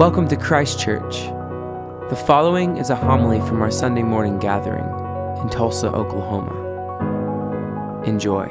Welcome to Christ Church. The following is a homily from our Sunday morning gathering in Tulsa, Oklahoma. Enjoy.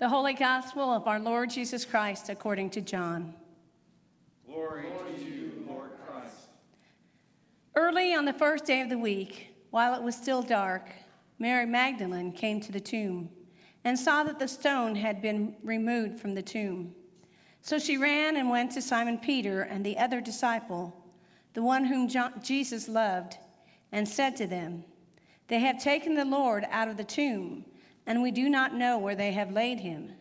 The Holy Gospel of our Lord Jesus Christ according to John. Glory, Glory to you, Lord Christ. Early on the first day of the week, while it was still dark, Mary Magdalene came to the tomb and saw that the stone had been removed from the tomb. So she ran and went to Simon Peter and the other disciple, the one whom Jesus loved, and said to them, They have taken the Lord out of the tomb, and we do not know where they have laid him.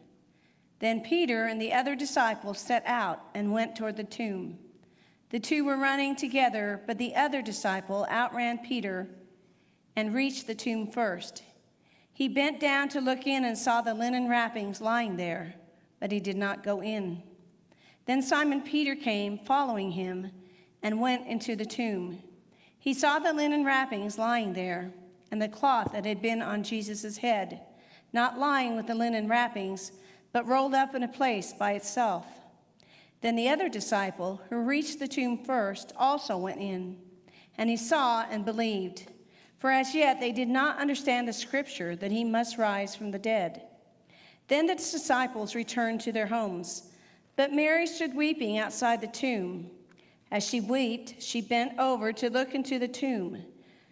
Then Peter and the other disciple set out and went toward the tomb. The two were running together, but the other disciple outran Peter and reached the tomb first. He bent down to look in and saw the linen wrappings lying there, but he did not go in. Then Simon Peter came, following him, and went into the tomb. He saw the linen wrappings lying there, and the cloth that had been on Jesus' head, not lying with the linen wrappings, but rolled up in a place by itself. Then the other disciple, who reached the tomb first, also went in, and he saw and believed. For as yet they did not understand the scripture that he must rise from the dead. Then the disciples returned to their homes, but Mary stood weeping outside the tomb. As she wept, she bent over to look into the tomb.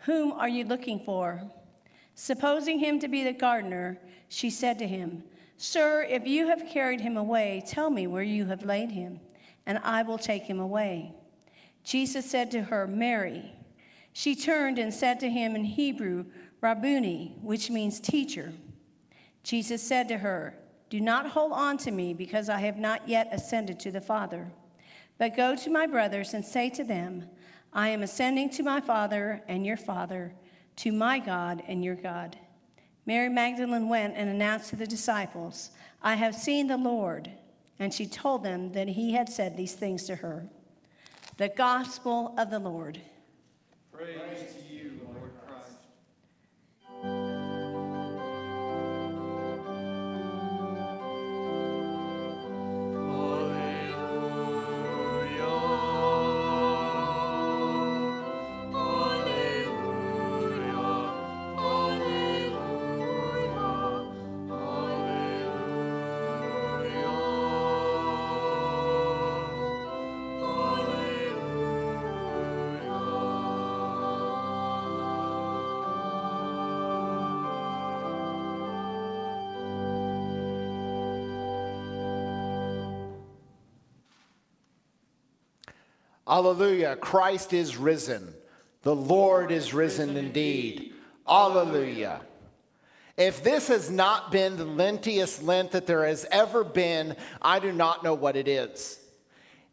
Whom are you looking for? Supposing him to be the gardener, she said to him, Sir, if you have carried him away, tell me where you have laid him, and I will take him away. Jesus said to her, Mary. She turned and said to him in Hebrew, Rabboni, which means teacher. Jesus said to her, Do not hold on to me, because I have not yet ascended to the Father. But go to my brothers and say to them, I am ascending to my Father and your Father, to my God and your God. Mary Magdalene went and announced to the disciples, I have seen the Lord. And she told them that he had said these things to her. The gospel of the Lord. Praise Alleluia. Christ is risen. The Lord is risen indeed. Alleluia. If this has not been the lentiest Lent that there has ever been, I do not know what it is.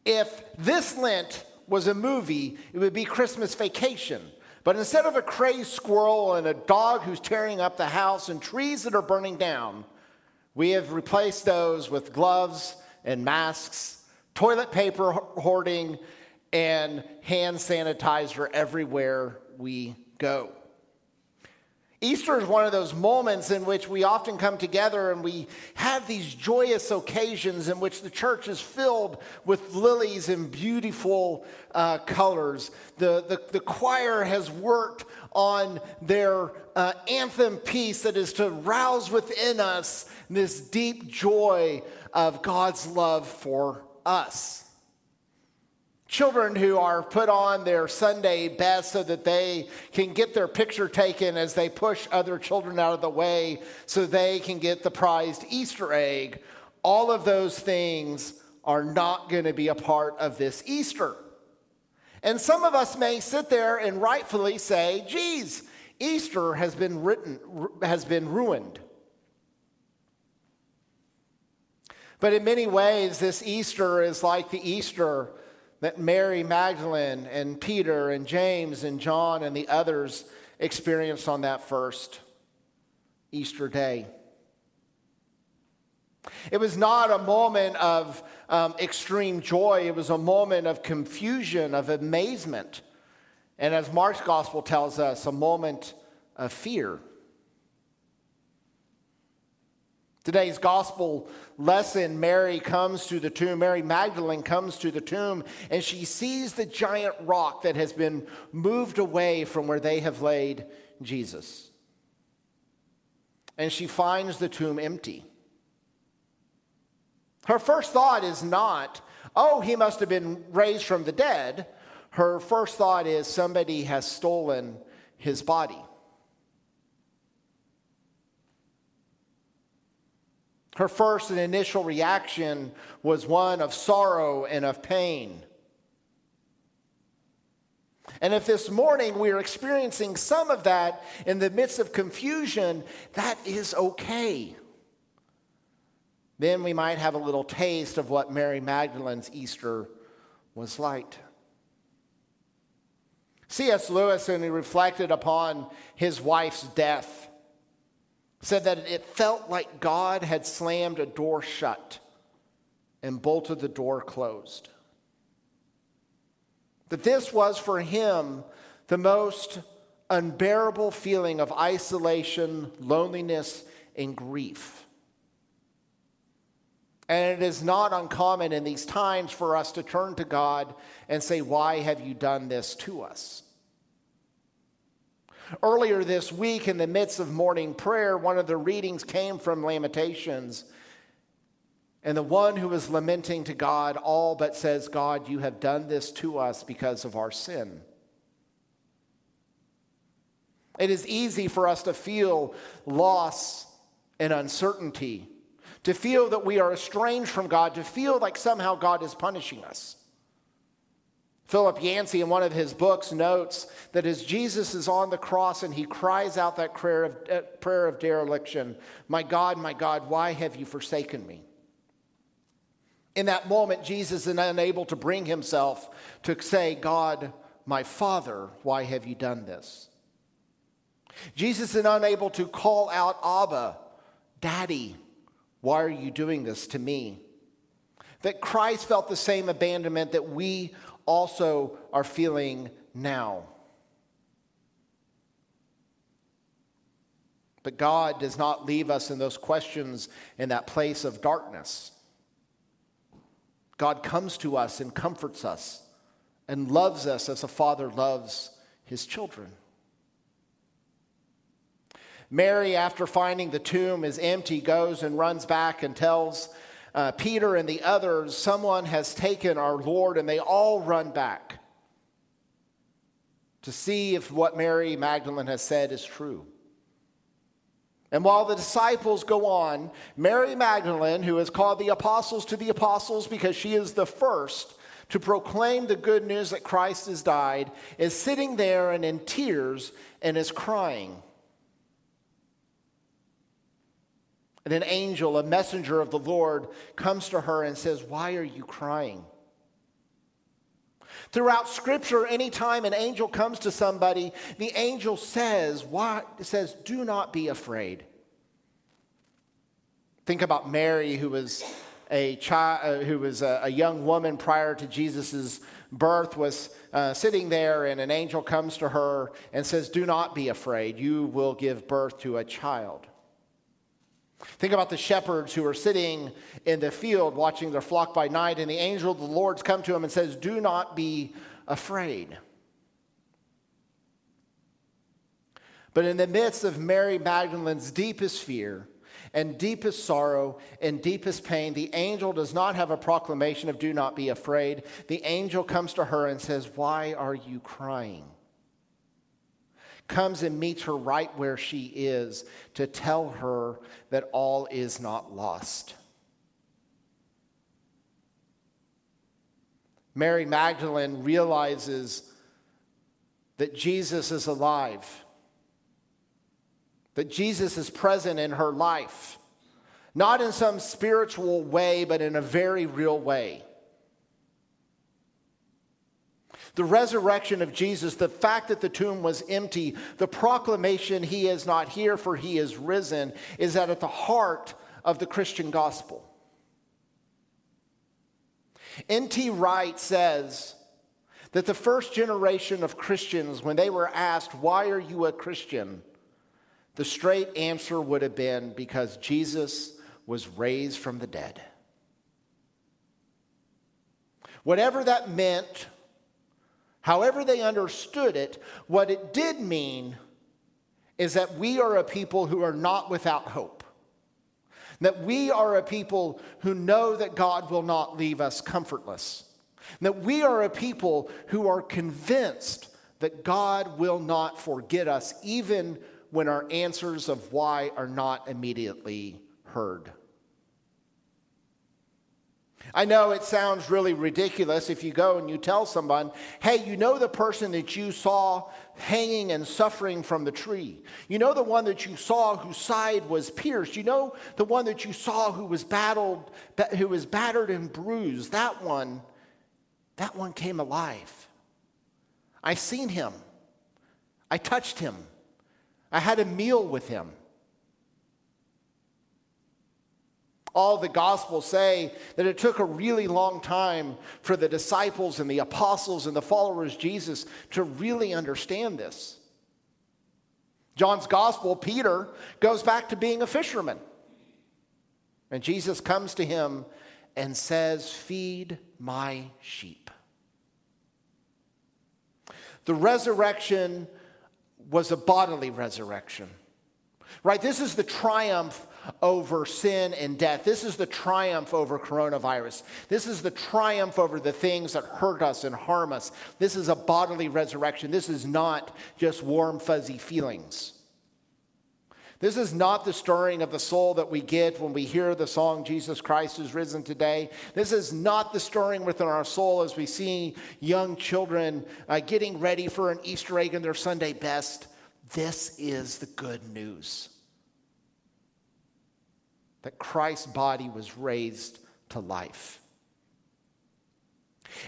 If this Lent was a movie, it would be Christmas Vacation. But instead of a crazed squirrel and a dog who's tearing up the house and trees that are burning down, we have replaced those with gloves and masks, toilet paper hoarding, and hand sanitizer everywhere we go. Easter is one of those moments in which we often come together and we have these joyous occasions in which the church is filled with lilies and beautiful uh, colors. The, the, the, choir has worked on their uh, anthem piece that is to rouse within us this deep joy of God's love for us. Children who are put on their Sunday best so that they can get their picture taken as they push other children out of the way so they can get the prized Easter egg. All of those things are not going to be a part of this Easter. And some of us may sit there and rightfully say, geez, Easter has been written, has been ruined. But in many ways, this Easter is like the Easter that Mary Magdalene and Peter and James and John and the others experienced on that first Easter day. It was not a moment of um, extreme joy, it was a moment of confusion, of amazement, and as Mark's gospel tells us, a moment of fear. Today's gospel lesson Mary comes to the tomb, Mary Magdalene comes to the tomb, and she sees the giant rock that has been moved away from where they have laid Jesus. And she finds the tomb empty. Her first thought is not, oh, he must have been raised from the dead. Her first thought is, somebody has stolen his body. Her first and initial reaction was one of sorrow and of pain. And if this morning we are experiencing some of that in the midst of confusion, that is okay. Then we might have a little taste of what Mary Magdalene's Easter was like. C.S. Lewis, when he reflected upon his wife's death, said that it felt like God had slammed a door shut and bolted the door closed. That this was for him the most unbearable feeling of isolation, loneliness, and grief. And it is not uncommon in these times for us to turn to God and say, Why have you done this to us? Earlier this week, in the midst of morning prayer, one of the readings came from Lamentations. And the one who is lamenting to God all but says, God, you have done this to us because of our sin. It is easy for us to feel loss and uncertainty, to feel that we are estranged from God, to feel like somehow God is punishing us. Philip Yancey, in one of his books, notes that as Jesus is on the cross and he cries out that prayer of, uh, prayer of dereliction, My God, my God, why have you forsaken me? In that moment, Jesus is unable to bring himself to say, God, my Father, why have you done this? Jesus is unable to call out Abba, Daddy, why are you doing this to me? That Christ felt the same abandonment that we also are feeling now. But God does not leave us in those questions in that place of darkness. God comes to us and comforts us and loves us as a father loves his children. Mary, after finding the tomb is empty, goes and runs back and tells uh, Peter and the others, someone has taken our Lord, and they all run back to see if what Mary Magdalene has said is true. And while the disciples go on, Mary Magdalene, who is called the apostles to the apostles because she is the first to proclaim the good news that Christ has died, is sitting there and in tears and is crying. And an angel, a messenger of the Lord, comes to her and says, Why are you crying? Throughout scripture, anytime an angel comes to somebody, the angel says, why, says, do not be afraid. Think about Mary, who was a child, uh, who was a, a, young woman prior to Jesus' birth, was uh, sitting there, and an angel comes to her and says, Do not be afraid. You will give birth to a child. Think about the shepherds who are sitting in the field watching their flock by night, and the angel of the Lord's come to them and says, Do not be afraid. But in the midst of Mary Magdalene's deepest fear and deepest sorrow and deepest pain, the angel does not have a proclamation of do not be afraid. The angel comes to her and says, Why are you crying? Comes and meets her right where she is to tell her that all is not lost. Mary Magdalene realizes that Jesus is alive, that Jesus is present in her life, not in some spiritual way, but in a very real way. The resurrection of Jesus, the fact that the tomb was empty, the proclamation he is not here for he is risen, is that at the heart of the Christian gospel. N.T. Wright says that the first generation of Christians, when they were asked, Why are you a Christian? the straight answer would have been because Jesus was raised from the dead. Whatever that meant However, they understood it, what it did mean is that we are a people who are not without hope. That we are a people who know that God will not leave us comfortless. That we are a people who are convinced that God will not forget us, even when our answers of why are not immediately heard. I know it sounds really ridiculous if you go and you tell someone, hey, you know the person that you saw hanging and suffering from the tree. You know the one that you saw whose side was pierced. You know the one that you saw who was battled, who was battered and bruised. That one, that one came alive. I've seen him. I touched him. I had a meal with him. All the gospels say that it took a really long time for the disciples and the apostles and the followers Jesus to really understand this. John's gospel, Peter, goes back to being a fisherman. And Jesus comes to him and says, Feed my sheep. The resurrection was a bodily resurrection, right? This is the triumph over sin and death. This is the triumph over coronavirus. This is the triumph over the things that hurt us and harm us. This is a bodily resurrection. This is not just warm, fuzzy feelings. This is not the stirring of the soul that we get when we hear the song, Jesus Christ is risen today. This is not the stirring within our soul as we see young children uh, getting ready for an Easter egg in their Sunday best. This is the good news that Christ's body was raised to life.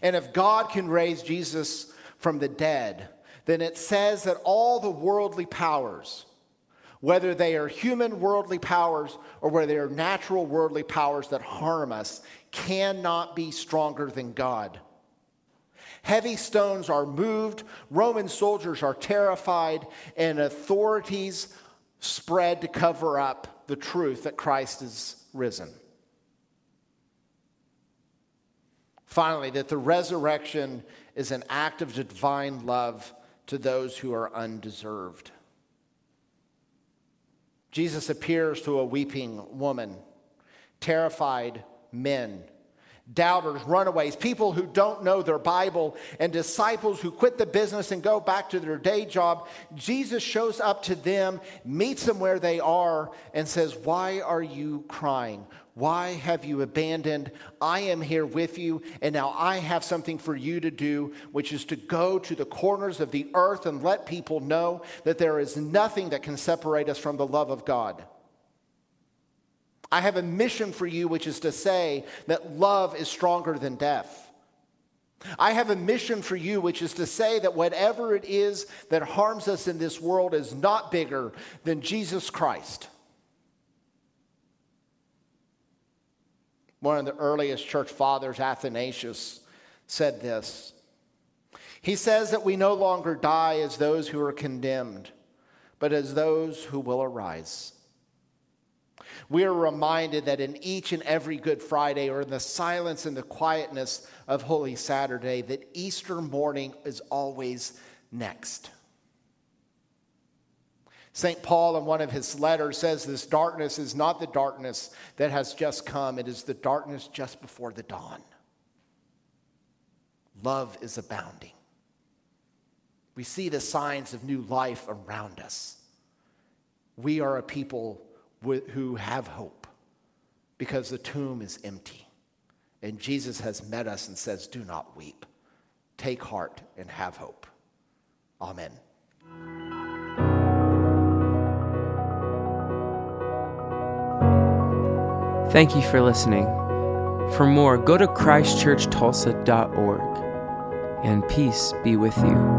And if God can raise Jesus from the dead, then it says that all the worldly powers, whether they are human worldly powers or whether they are natural worldly powers that harm us, cannot be stronger than God. Heavy stones are moved, Roman soldiers are terrified, and authorities spread to cover up the truth that Christ is risen. Finally, that the resurrection is an act of divine love to those who are undeserved. Jesus appears to a weeping woman, terrified men doubters, runaways, people who don't know their Bible, and disciples who quit the business and go back to their day job, Jesus shows up to them, meets them where they are, and says, Why are you crying? Why have you abandoned? I am here with you, and now I have something for you to do, which is to go to the corners of the earth and let people know that there is nothing that can separate us from the love of God. I have a mission for you, which is to say that love is stronger than death. I have a mission for you, which is to say that whatever it is that harms us in this world is not bigger than Jesus Christ. One of the earliest church fathers, Athanasius, said this. He says that we no longer die as those who are condemned, but as those who will arise. We are reminded that in each and every Good Friday, or in the silence and the quietness of Holy Saturday, that Easter morning is always next. St. Paul, in one of his letters, says this darkness is not the darkness that has just come, it is the darkness just before the dawn. Love is abounding. We see the signs of new life around us. We are a people who have hope because the tomb is empty. And Jesus has met us and says, Do not weep. Take heart and have hope. Amen. Thank you for listening. For more, go to christchurchtulsa.org, and peace be with you.